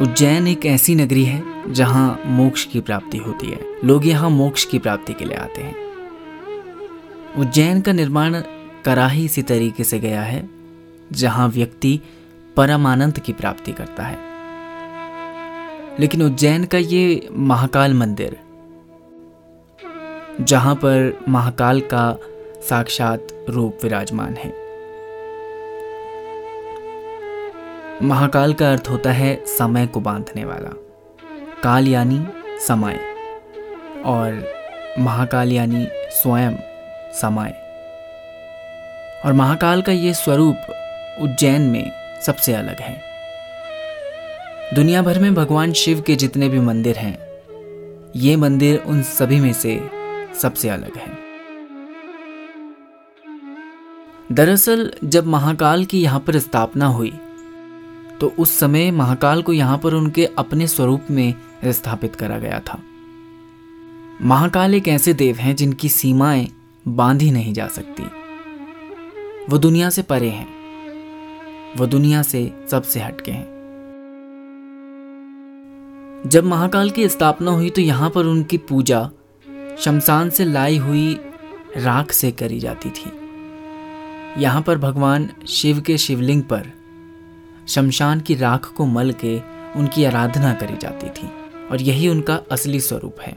उज्जैन एक ऐसी नगरी है जहाँ मोक्ष की प्राप्ति होती है। लोग यहाँ मोक्ष की प्राप्ति के लिए आते हैं। उज्जैन का निर्माण कराही इसी तरीके से गया है, जहाँ व्यक्ति परमानंद की प्राप्ति करता है। लेकिन उज्जैन का ये महाकाल मंदिर, जहाँ पर महाकाल का साक्षात रूप विराजमान है। महाकाल का अर्थ होता है समय को बांधने वाला। काल यानी समय और महाकाल यानी स्वयं समय। और महाकाल का ये स्वरूप उज्जैन में सबसे अलग है। दुनिया भर में भगवान शिव के जितने भी मंदिर हैं, ये मंदिर उन सभी में से सबसे अलग है। दरअसल जब महाकाल की यहाँ पर स्थापना हुई तो उस समय महाकाल को यहाँ पर उनके अपने स्वरूप में स्थापित करा गया था। महाकाल एक ऐसे देव हैं जिनकी सीमाएँ बांधी नहीं जा सकती। वो दुनिया से परे हैं। वो दुनिया से सबसे हटके हैं। जब महाकाल की स्थापना हुई तो यहाँ पर उनकी पूजा शमशान से लाई हुई राख से करी जाती थी। यहाँ पर भगवान शिव के शिवलिंग पर शमशान की राख को मल के उनकी आराधना करी जाती थी, और यही उनका असली स्वरूप है।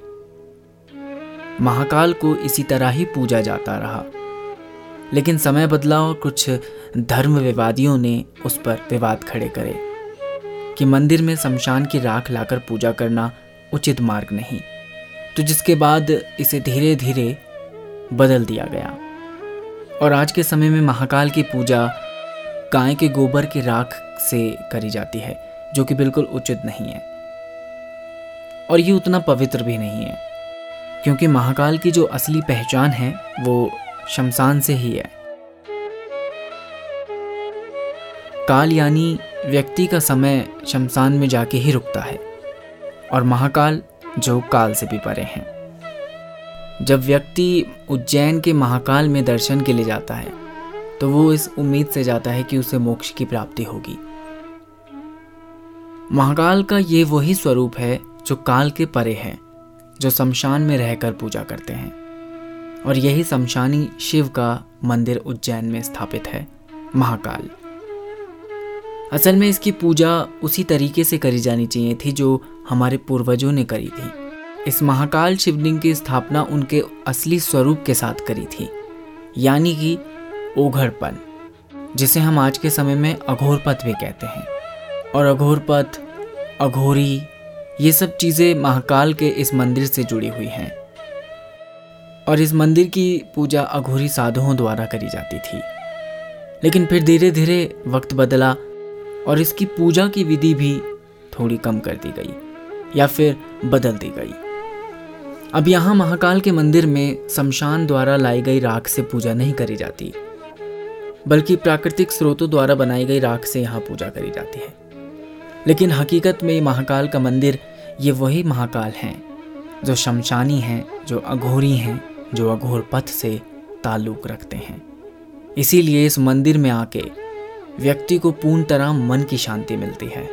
महाकाल को इसी तरह ही पूजा जाता रहा। लेकिन समय बदला और कुछ धर्म विवादियों ने उस पर विवाद खड़े करे कि मंदिर में शमशान की राख लाकर पूजा करना उचित मार्ग नहीं। तो जिसके बाद इसे धीरे धीरे बदल दिया गया। और आज के समय में महाकाल की पूजा गाय के गोबर की राख से करी जाती है, जो कि बिल्कुल उचित नहीं है। और ये उतना पवित्र भी नहीं है, क्योंकि महाकाल की जो असली पहचान है, वो शमशान से ही है। काल यानी व्यक्ति का समय शमशान में जाके ही रुकता है, और महाकाल जो काल से भी परे हैं। जब व्यक्ति उज्जैन के महाकाल में दर्शन के लिए जाता है तो वो इस उम्मीद से जाता है कि उसे मोक्ष की प्राप्ति होगी। महाकाल का ये वही स्वरूप है जो काल के परे है, जो शमशान में रहकर पूजा करते हैं। और यही शमशानी शिव का मंदिर उज्जैन में स्थापित है, महाकाल। असल में इसकी पूजा उसी तरीके से करी जानी चाहिए थी जो हमारे पूर्वजों ने करी थी। इस महाकाल शिवलिंग की स्थापना उनके असली स्वरूप के साथ करी थी। यानी कि ओघड़पन जिसे हम आज के समय में अघोरपथ भी कहते हैं। और अघोरपथ, अघोरी, ये सब चीज़ें महाकाल के इस मंदिर से जुड़ी हुई हैं। और इस मंदिर की पूजा अघोरी साधुओं द्वारा करी जाती थी। लेकिन फिर धीरे धीरे वक्त बदला और इसकी पूजा की विधि भी थोड़ी कम कर दी गई, या फिर बदल दी गई। अब यहाँ महाकाल के मंदिर में शमशान द्वारा लाई गई राख से पूजा नहीं करी जाती। बल्कि प्राकृतिक स्रोतों द्वारा बनाई गई राख से यहाँ पूजा करी जाती है। लेकिन हकीकत में महाकाल का मंदिर, ये वही महाकाल हैं, जो शमशानी हैं, जो अघोरी हैं, जो अघोर पथ से ताल्लुक रखते हैं। इसीलिए इस मंदिर में आके व्यक्ति को पूर्ण तरह मन की शांति मिलती है,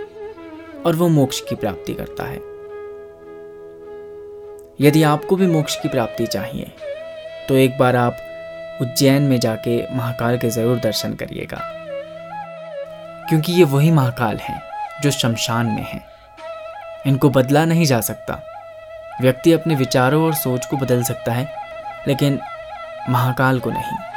और वो मोक्ष की प्राप्ति करता है। यदि आपको भी मोक्ष की प्राप्ति चाहिए तो एक बार आप उज्जैन में जाके महाकाल के ज़रूर दर्शन करिएगा। क्योंकि ये वही महाकाल हैं जो शमशान में हैं। इनको बदला नहीं जा सकता। व्यक्ति अपने विचारों और सोच को बदल सकता है, लेकिन महाकाल को नहीं।